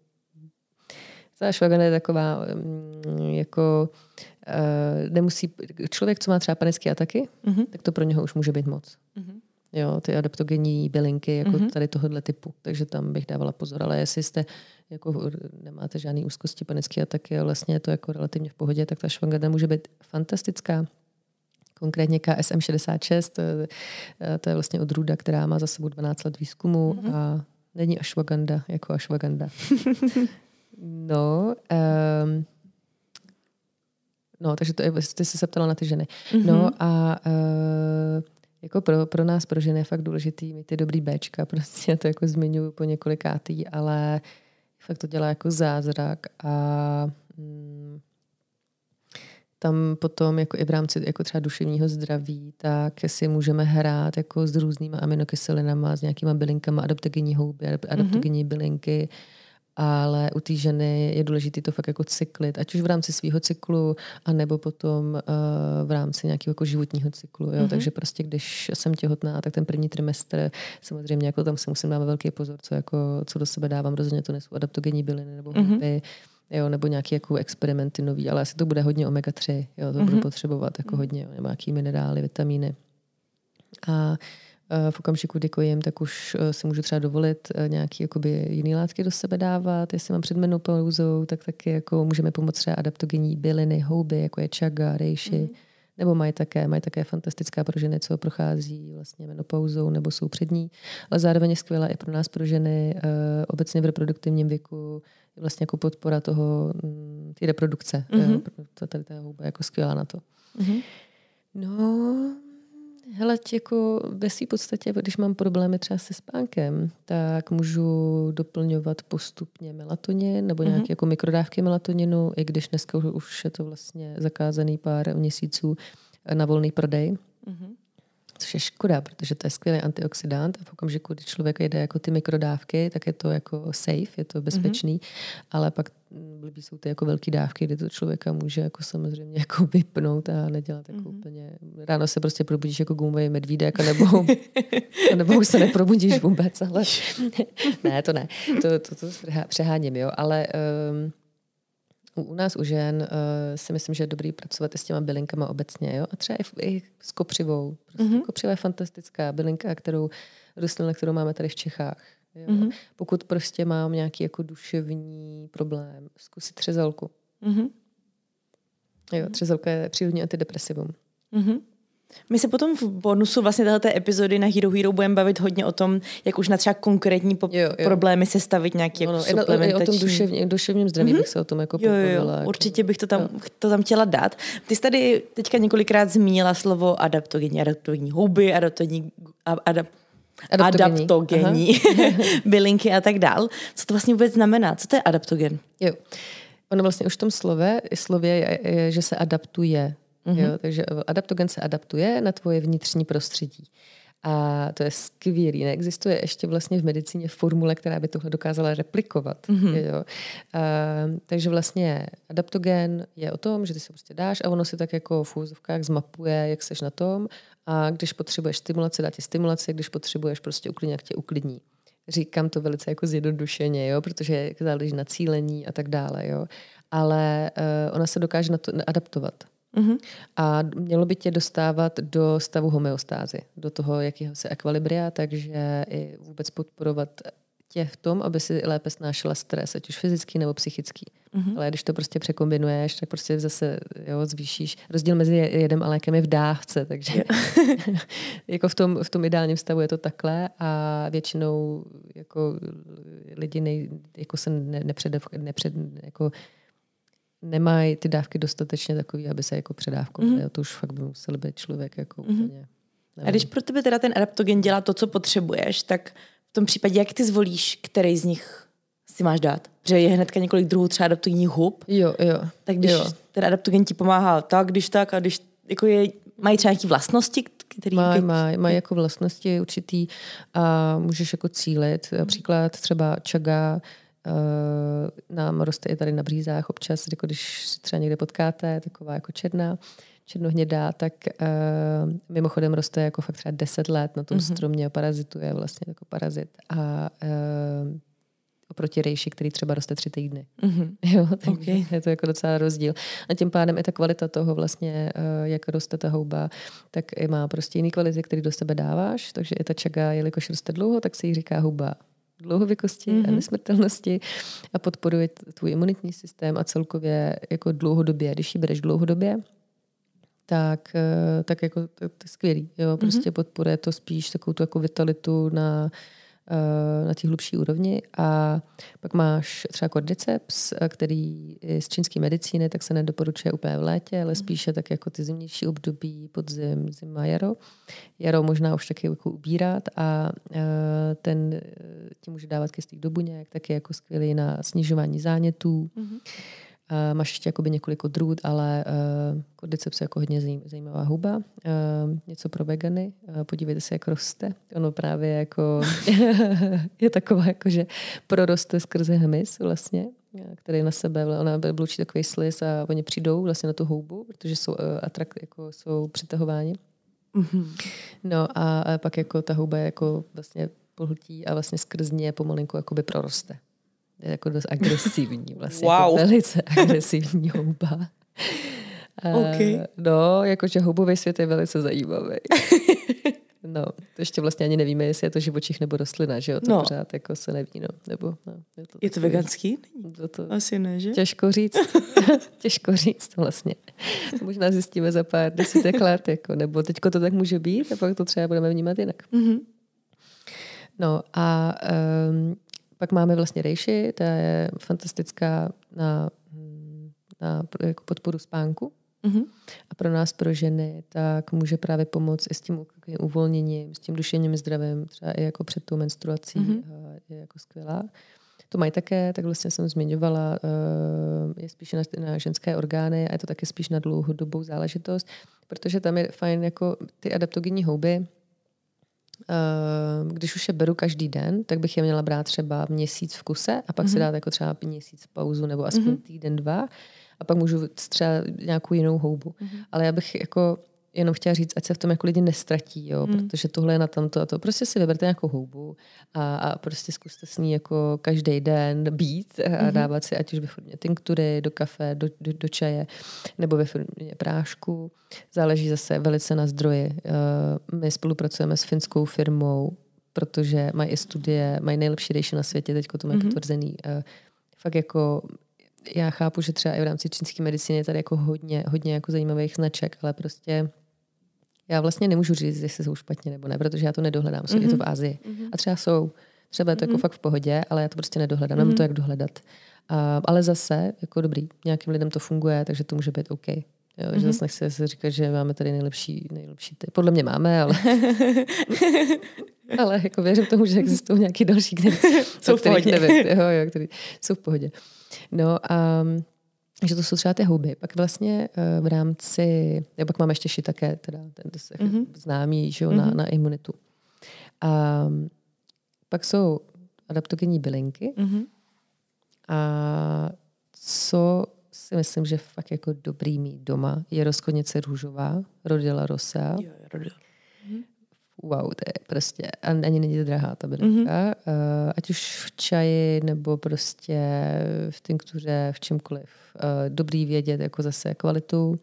ta ashwagandha je taková mm, jako uh, nemusí, člověk, co má třeba panické ataky, mm-hmm. tak to pro něho už může být moc. Mm-hmm. Jo, ty adaptogenní bylinky jako mm-hmm. tady tohohle typu. Takže tam bych dávala pozor. Ale jestli jste jako nemáte žádný úzkosti, panické ataky a vlastně je to jako relativně v pohodě, tak ta švangada může být fantastická. Konkrétně KSM 66, to, to je vlastně odrůda, která má za sebou 12 let výzkumu mm-hmm. a není ashwagandha jako ashwagandha. no, um, no, takže to je, ty jsi se ptala na ty ženy. Mm-hmm. No a uh, jako pro, pro nás, pro ženy je fakt důležitý mít ty dobrý Bčka, prostě já to jako zmiňuji po několikátý, ale fakt to dělá jako zázrak a mm, tam potom jako i v rámci jako třeba duševního zdraví, tak si můžeme hrát jako s různýma aminokyselinama, s nějakýma bylinkama, adaptogenní houby, adaptogenní mm-hmm. bylinky, ale u té ženy je důležité to fakt jako cyklit, ať už v rámci svého cyklu, anebo potom uh, v rámci nějakého jako životního cyklu. Jo? Mm-hmm. Takže prostě, když jsem těhotná, tak ten první trimestr samozřejmě jako tam si musím dávat velký pozor, co, jako, co do sebe dávám. Rozhodně to nejsou adaptogenní byliny nebo mm-hmm. Jo, nebo nějaké jako experimenty nový, ale asi to bude hodně omega-3, jo, to mm-hmm. budu mhm. potřebovat jako hodně, jo, nebo nějaký minerály, vitamíny. A v okamžiku, kdy kojím, tak už eh, si můžu třeba dovolit eh, nějaký jakoby, jiný látky do sebe dávat. Jestli mám před menopauzou, tak taky jako můžeme pomoct třeba adaptogenní byliny, houby, jako je čaga, rejši. Mm. Nebo mají také, mají také fantastická pro ženy, co prochází vlastně menopauzou nebo jsou před ní. Ale zároveň je skvělá i pro nás, pro ženy obecně v reproduktivním věku, je vlastně jako podpora toho, mm, té reprodukce. Mm-hmm. To, tady ta houba je jako skvělá na to. Mm-hmm. No, Hele, jako ve své podstatě, když mám problémy třeba se spánkem, tak můžu doplňovat postupně melatonin nebo nějaké mm-hmm. jako mikrodávky melatoninu, i když dneska už je to vlastně zakázaný pár měsíců na volný prodej. Mm-hmm což je škoda, protože to je skvělý antioxidant a v okamžiku, kdy člověk jede jako ty mikrodávky, tak je to jako safe, je to bezpečný, mm-hmm. ale pak blbý jsou ty jako velké dávky, kdy to člověka může jako samozřejmě jako vypnout a nedělat jako mm-hmm. úplně, ráno se prostě probudíš jako gumový medvídek, nebo, nebo už se neprobudíš vůbec, ale ne, to ne, to, to, to přeháním, jo, ale um, u, nás u žen uh, si myslím, že je dobrý pracovat i s těma bylinkama obecně. Jo? A třeba i, i s kopřivou. Prostě mm-hmm. Kopřiva je fantastická bylinka, kterou, rostlina, kterou máme tady v Čechách. Jo? Mm-hmm. Pokud prostě mám nějaký jako duševní problém, zkusit třezalku. Mm-hmm. Jo, třezalka je přírodní antidepresivum. Mm-hmm. My se potom v bonusu vlastně této epizody na Hero Hero budeme bavit hodně o tom, jak už na třeba konkrétní po- jo, jo. problémy se stavit nějaký no, no, jako suplementační. I o tom duševní, duševním zdraví mm-hmm. bych se o tom jako jo, jo, jo. Jako... Určitě bych to tam, jo. to tam chtěla dát. Ty jsi tady teďka několikrát zmínila slovo adaptogenní, adaptogenní houby, adaptogenní, adap, adaptogenní, adaptogenní bylinky a tak dál. Co to vlastně vůbec znamená? Co to je adaptogen? Jo. Ono vlastně už v tom slově, slově je, je, že se adaptuje. Mm-hmm. Jo? Takže adaptogen se adaptuje na tvoje vnitřní prostředí. A to je skvělý. Neexistuje ještě vlastně v medicíně formule, která by tohle dokázala replikovat. Mm-hmm. Jo? A, takže vlastně adaptogen je o tom, že ty se prostě dáš a ono si tak jako v úzovkách zmapuje, jak seš na tom a když potřebuješ stimulaci, dá ti stimulaci, když potřebuješ prostě uklidnit, jak tě uklidní. Říkám to velice jako zjednodušeně, jo, protože záleží na cílení a tak dále, jo. Ale uh, ona se dokáže na to adaptovat. Mm-hmm. A mělo by tě dostávat do stavu homeostázy, do toho jakého se ekvilibria, takže i vůbec podporovat tě v tom, aby si lépe snášela stres, ať už fyzický nebo psychický. Mm-hmm. Ale když to prostě překombinuješ, tak prostě zase jo, zvýšíš. Rozdíl mezi jedem a lékem je v dávce, takže jako v tom, v tom ideálním stavu je to takhle a většinou jako lidi nej, jako se ne, nepřed, nepřed, jako nemají ty dávky dostatečně takový, aby se jako předávkovali. Mm-hmm. To už fakt by musel být člověk jako mm-hmm. úplně... Nevím. A když pro tebe teda ten adaptogen dělá to, co potřebuješ, tak v tom případě, jak ty zvolíš, který z nich si máš dát? Že je hnedka několik druhů třeba adaptogenních hub. Jo, jo. Tak když jo. ten adaptogen ti pomáhá tak, když tak a když jako je, mají třeba nějaké vlastnosti, které... Mají, mají, mají jako vlastnosti určitý a můžeš jako cílit. Například třeba čaga uh, nám roste i tady na břízách občas, jako když třeba někde potkáte, taková jako černá černohnědá, tak uh, mimochodem roste jako fakt třeba 10 let na tom mm-hmm. stromě, parazituje vlastně jako parazit a uh, oproti rejši, který třeba roste tři týdny. Mm-hmm. Jo, takže okay. je to jako docela rozdíl. A tím pádem i ta kvalita toho vlastně, jak roste ta houba, tak i má prostě jiný kvality, který do sebe dáváš, takže i ta čaga, jelikož roste dlouho, tak se jí říká huba dlouhověkosti mm-hmm. a mhm. nesmrtelnosti a podporuje tvůj imunitní systém a celkově jako dlouhodobě, když ji bereš dlouhodobě, tak, eh, tak jako to, to je skvělý. Jo? Prostě mm-hmm. podporuje to spíš takovou tu jako vitalitu na, na té hlubší úrovni. A pak máš třeba cordyceps, eh, který z čínské medicíny tak se nedoporučuje úplně v létě, ale mhm. spíše tak jako ty zimnější období, podzim, zima, jaro. Jaro možná už taky jako ubírat a ten ti může dávat kyslík do buněk, taky jako skvělý na snižování zánětů. Mm-hmm. Uh, máš ještě jakoby několik odrůd, ale uh, kordyceps je jako hodně zajímavá huba. Uh, něco pro vegany. Uh, podívejte se, jak roste. Ono právě jako je taková, jako, že proroste skrze hmyz vlastně, který na sebe, ona blučí takový sliz a oni přijdou vlastně na tu houbu, protože jsou, uh, atrakt, jako jsou přitahováni. Mm-hmm. No a, a pak jako ta houba je jako vlastně pohltí a vlastně skrz ně pomalinku jakoby proroste je jako dost agresivní vlastně. Wow. Jako velice agresivní houba. Okay. Uh, no, jakože houbový svět je velice zajímavý. no, to ještě vlastně ani nevíme, jestli je to živočich nebo rostlina, že jo? To no. pořád jako se neví, no. Nebo, no je to, je to veganský? To, to, Asi ne, že? Těžko říct. těžko říct vlastně. Možná zjistíme za pár desítek let, jako, nebo teďko to tak může být a pak to třeba budeme vnímat jinak. Mm-hmm. No a um, pak máme vlastně rejši, ta je fantastická na, na jako podporu spánku. Mm-hmm. A pro nás, pro ženy, tak může právě pomoct i s tím uvolněním, s tím dušením zdravím, třeba i jako před tou menstruací mm-hmm. je jako skvělá. To mají také, tak vlastně jsem zmiňovala, eh, je spíše na, na ženské orgány a je to také spíš na dlouhodobou záležitost, protože tam je fajn jako ty adaptogenní houby, když už je beru každý den, tak bych je měla brát třeba měsíc v kuse a pak mm-hmm. si dát jako třeba měsíc pauzu nebo aspoň mm-hmm. týden, dva a pak můžu třeba nějakou jinou houbu. Mm-hmm. Ale já bych jako jenom chtěla říct, ať se v tom jako lidi nestratí, jo, hmm. protože tohle je na tamto a to. Prostě si vyberte nějakou houbu a, a prostě zkuste s ní jako každý den být a hmm. dávat si ať už ve formě tinktury, do kafe, do, do, do čaje, nebo ve formě prášku. Záleží zase velice na zdroji. Uh, my spolupracujeme s finskou firmou, protože mají i studie, mají nejlepší rejši na světě, teďko to mají mm-hmm. potvrzený. Uh, fakt jako já chápu, že třeba i v rámci čínské medicíny je tady jako hodně, hodně jako zajímavých značek, ale prostě já vlastně nemůžu říct, jestli jsou špatně nebo ne, protože já to nedohledám. Mm-hmm. Je to v Ázii. Mm-hmm. A třeba jsou. Třeba je to mm-hmm. jako mhm. fakt v pohodě, ale já to prostě nedohledám. Mm-hmm. Nemám to jak dohledat. A, ale zase, jako dobrý, nějakým lidem to funguje, takže to může být OK. Jo, mm-hmm. Že mhm. zase nechci se říkat, že máme tady nejlepší, nejlepší ty. Podle mě máme, ale... ale jako věřím tomu, že existují nějaký další, které jsou v pohodě. Nevím, jo, jo, který jsou v pohodě. No a že to jsou třeba ty houby. Pak vlastně uh, v rámci, já pak mám ještě šitaké, teda ten mm-hmm. známý, že jo, mm-hmm. na, mhm. na imunitu. A pak jsou adaptogenní bylinky. Mm-hmm. A co si myslím, že fakt jako dobrý mít doma, je rozkodnice růžová, Rodila Rosa. Jo, rodila wow, to je prostě, ani není to drahá ta bylinka, mm-hmm. uh, ať už v čaji nebo prostě v tinktuře, v čemkoliv. Uh, dobrý vědět jako zase kvalitu. Uh,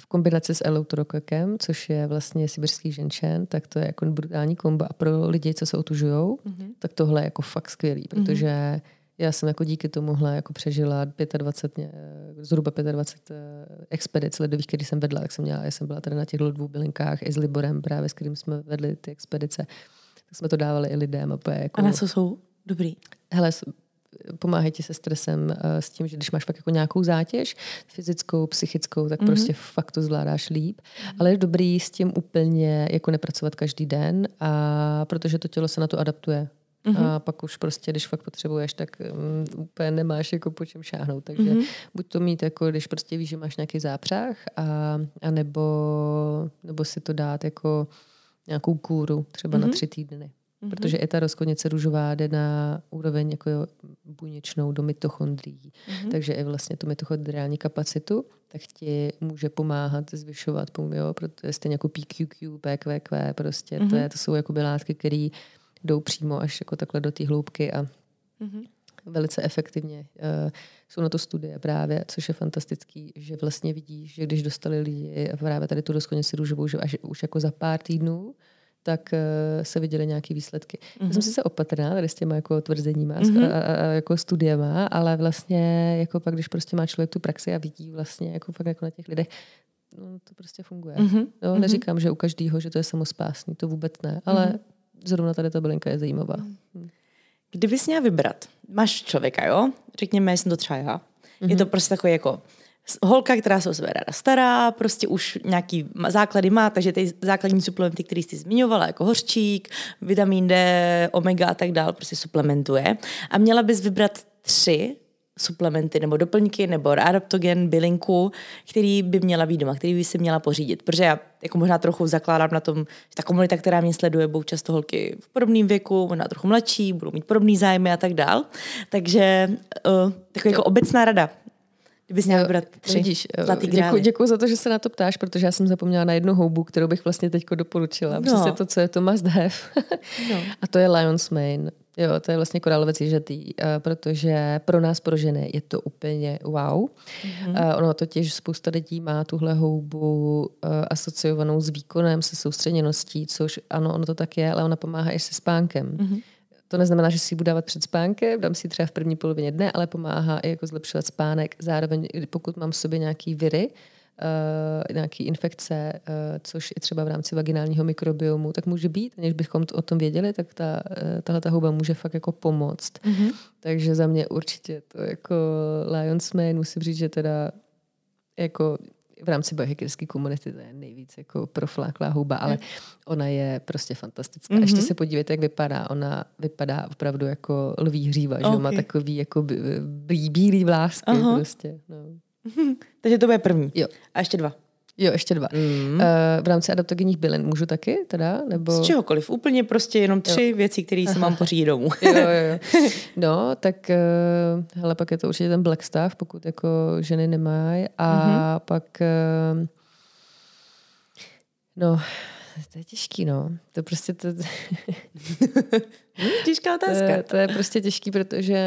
v kombinaci s eleuterokokem, což je vlastně sibirský ženšen, tak to je jako brutální komba. A pro lidi, co se otužujou, mm-hmm. tak tohle je jako fakt skvělý, protože mm-hmm já jsem jako díky tomuhle jako přežila 25, zhruba 25 eh, expedic ledových, který jsem vedla, tak jsem měla, já jsem byla tady na těch dvou bylinkách i s Liborem právě, s kterým jsme vedli ty expedice, tak jsme to dávali i lidem. A, jako, a na co jsou dobrý? Hele, pomáhají ti se stresem eh, s tím, že když máš fakt jako nějakou zátěž, fyzickou, psychickou, tak mm-hmm. prostě fakt to zvládáš líp. Mm-hmm. Ale je dobrý s tím úplně jako nepracovat každý den, a protože to tělo se na to adaptuje. Mm-hmm. A pak už prostě, když fakt potřebuješ, tak um, úplně nemáš jako po čem šáhnout. Takže mm-hmm. buď to mít jako, když prostě víš, že máš nějaký zápřah, a, a nebo, nebo si to dát jako nějakou kůru, třeba mm-hmm. na mhm. tři týdny. Mm-hmm. Protože i ta rozkodnice růžová jde na úroveň jako buněčnou do mitochondrií. Mm-hmm. Takže i vlastně tu mitochondriální kapacitu, tak ti může pomáhat zvyšovat, jo, protože stejně jako PQQ, PQQ, prostě mm-hmm. to, je, to jsou jako látky, které jdou přímo až jako takhle do té hloubky a mm-hmm. velice efektivně uh, jsou na to studie právě, což je fantastický, že vlastně vidíš, že když dostali lidi právě tady tu rozkonici růžovou, že až už jako za pár týdnů, tak uh, se viděly nějaké výsledky. Mm-hmm. Já jsem mhm. si se opatrná tady s těma jako tvrzeníma mm-hmm. a, a, a, jako studiema, ale vlastně jako pak, když prostě má člověk tu praxi a vidí vlastně jako fakt jako na těch lidech, no, to prostě funguje. Mm-hmm. No, neříkám, že u každého, že to je samospásný, to vůbec ne, ale mm-hmm zrovna tady ta bylinka je zajímavá. Hmm. Kdybys měla vybrat, máš člověka, jo? Řekněme, jsem to třeba já. Mm-hmm. Je to prostě takový jako holka, která se o sebe ráda stará, prostě už nějaký základy má, takže ty základní suplementy, které jsi zmiňovala, jako hořčík, vitamin D, omega a tak dál, prostě suplementuje. A měla bys vybrat tři suplementy nebo doplňky nebo adaptogen, bylinku, který by měla být doma, který by si měla pořídit. Protože já jako možná trochu zakládám na tom, že ta komunita, která mě sleduje, budou často holky v podobném věku, možná trochu mladší, budou mít podobné zájmy a tak dál. Takže uh, taková jako obecná rada. Kdybys měla vybrat tři Vidíš, zlatý děkuji, děkuji za to, že se na to ptáš, protože já jsem zapomněla na jednu houbu, kterou bych vlastně teď doporučila. No. Přesně to, co je to must have. no. A to je Lion's Mane. Jo, to je vlastně koralovec ježatý, uh, protože pro nás, pro ženy, je to úplně wow. Mm-hmm. Ono totiž spousta lidí má tuhle houbu uh, asociovanou s výkonem, se soustředěností, což ano, ono to tak je, ale ona pomáhá i se spánkem. Mm-hmm. To neznamená, že si ji budu dávat před spánkem, dám si třeba v první polovině dne, ale pomáhá i jako zlepšovat spánek. Zároveň, pokud mám v sobě nějaký viry, uh, nějaký infekce, uh, což i třeba v rámci vaginálního mikrobiomu, tak může být. Než bychom to, o tom věděli, tak ta, uh, tahle ta houba může fakt jako pomoct. Mm-hmm. Takže za mě určitě to jako Lion's Mane, musím říct, že teda jako v rámci biohackerské komunity to je nejvíc jako profláklá houba, ale ona je prostě fantastická. Mm-hmm. Ještě se podívejte, jak vypadá. Ona vypadá opravdu jako lví hříva, okay. že má takový jako bílý vlásky Aha. prostě. No. Takže to bude první. Jo. A ještě dva. Jo, ještě dva. Mm. Uh, v rámci adaptogenních bylin můžu taky teda? Nebo... Z čehokoliv. Úplně prostě jenom tři jo. věci, které se mám pořídit domů. jo, jo, jo. No, tak uh, hele, pak je to určitě ten black stuff, pokud jako ženy nemají. A mm-hmm. pak uh, no, to je těžký, no. To prostě to... Těžká otázka. To, je, to je prostě těžký, protože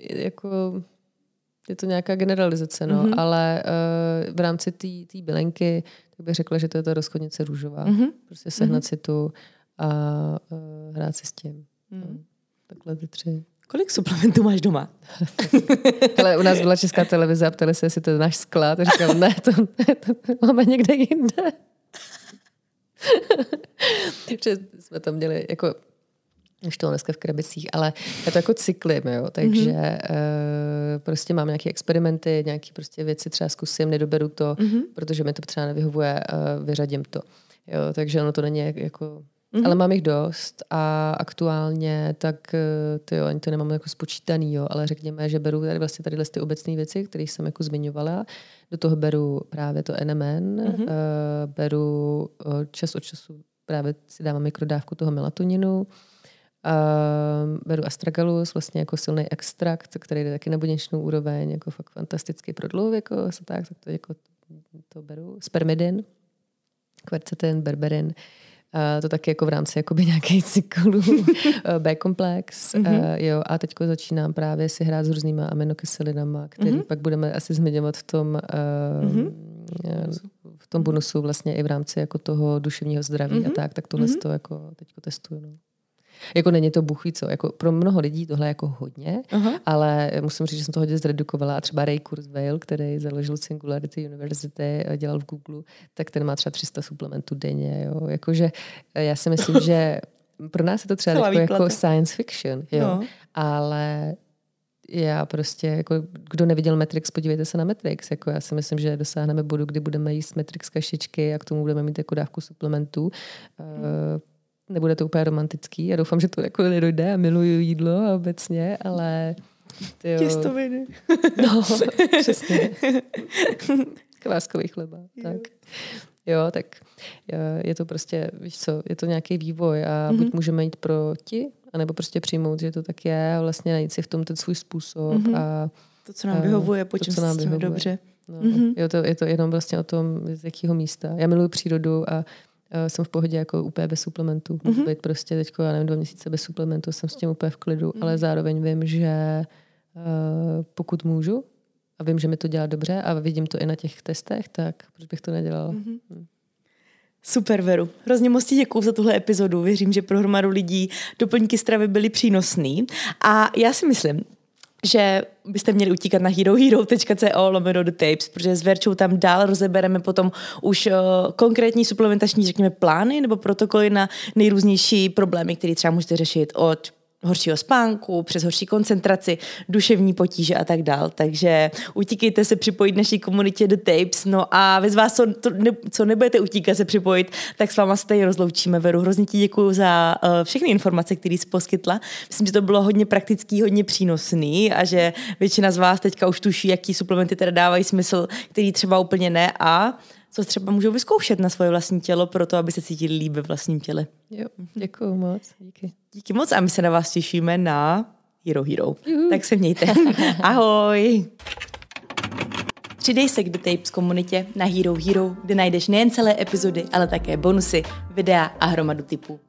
jako je to nějaká generalizace, no, mm-hmm. ale uh, v rámci té bylenky tak bych řekla, že to je ta rozchodnice růžová. Mm-hmm. Prostě sehnat mm-hmm. si tu a uh, hrát si s tím. Mm-hmm. No, takhle ty tři. Kolik suplementů máš doma? Ale u nás byla česká televize a ptali se, jestli to je náš sklad. A říkám, ne, to, to, máme někde jinde. že jsme tam měli jako už to dneska v krabicích, ale je to jako cyklím, jo, takže mm-hmm. uh, prostě mám nějaké experimenty, nějaké prostě věci třeba zkusím, nedoberu to, mm-hmm. protože mi to třeba nevyhovuje, uh, vyřadím to. Jo, takže ono to není jako Mm-hmm. Ale mám jich dost a aktuálně tak eh, ty jo, ani to nemám jako spočítaný, jo, ale řekněme, že beru tady vlastně tady ty obecné věci, které jsem jako zmiňovala. Do toho beru právě to NMN, mm-hmm. uh, beru uh, čas od času právě si dávám mikrodávku toho melatoninu, uh, beru astragalus, vlastně jako silný extrakt, který jde taky na buněčnou úroveň, jako fakt fantastický pro jako tak, tak to, jako, to beru. Spermidin, kvercetin, berberin, Uh, to taky jako v rámci jakoby nějakých cyklů B-komplex. Mm-hmm. Uh, jo, a teď začínám právě si hrát s různýma aminokyselinama, který mm-hmm. pak budeme asi zmiňovat v tom, uh, mm-hmm. v tom bonusu vlastně i v rámci jako toho duševního zdraví mm-hmm. a tak, tak tohle mm-hmm. to jako teďko testuju. No. Jako není to buchví co, jako pro mnoho lidí tohle je jako hodně, uh-huh. ale musím říct, že jsem to hodně zredukovala. A třeba Ray Kurzweil, který založil Singularity University, dělal v Google, tak ten má třeba 300 suplementů denně. Jo. Jakože já si myslím, že pro nás je to třeba jako, jako science fiction, jo. No. ale já prostě, jako, kdo neviděl Matrix, podívejte se na Matrix. Jako já si myslím, že dosáhneme bodu, kdy budeme jíst Matrix kašičky a k tomu budeme mít jako dávku suplementů. Hmm. Uh, nebude to úplně romantický. Já doufám, že to jako nedojde a miluju jídlo a obecně, ale... Tyjo. Těstoviny. No, přesně. Kváskový chleba, jo. tak. Jo, tak je to prostě, víš co, je to nějaký vývoj a mm-hmm. buď můžeme jít proti, anebo prostě přijmout, že to tak je a vlastně najít si v tom ten svůj způsob mm-hmm. a to, co nám vyhovuje, po čem se dobře. No, mm-hmm. je, to, je to jenom vlastně o tom, z jakého místa. Já miluji přírodu a jsem v pohodě jako úplně bez suplementů. Můžu mm-hmm. být prostě teď, já nevím, dva měsíce bez suplementů, jsem s tím úplně v klidu, mm-hmm. ale zároveň vím, že uh, pokud můžu a vím, že mi to dělá dobře a vidím to i na těch testech, tak proč bych to nedělala? Mm-hmm. Super, Veru. Hrozně moc ti děkuju za tuhle epizodu. Věřím, že pro hromadu lidí doplňky stravy byly přínosný. A já si myslím, že byste měli utíkat na herohero.co lomeno the tapes, protože s Verčou tam dál rozebereme potom už uh, konkrétní suplementační, řekněme, plány nebo protokoly na nejrůznější problémy, které třeba můžete řešit od horšího spánku, přes horší koncentraci, duševní potíže a tak dál. Takže utíkejte se připojit naší komunitě The Tapes. No a vy z vás, co, to, ne, co nebudete utíkat se připojit, tak s váma tady rozloučíme. Veru, hrozně ti děkuji za uh, všechny informace, které jsi poskytla. Myslím, že to bylo hodně praktický, hodně přínosný a že většina z vás teďka už tuší, jaký suplementy teda dávají smysl, který třeba úplně ne a co třeba můžou vyzkoušet na svoje vlastní tělo pro to, aby se cítili líp ve vlastním těle. Jo, děkuji moc. Díky. Díky moc a my se na vás těšíme na Hero Hero. Juhu. Tak se mějte. Ahoj. Přidej se k The Tapes komunitě na Hero Hero, kde najdeš nejen celé epizody, ale také bonusy, videa a hromadu typů.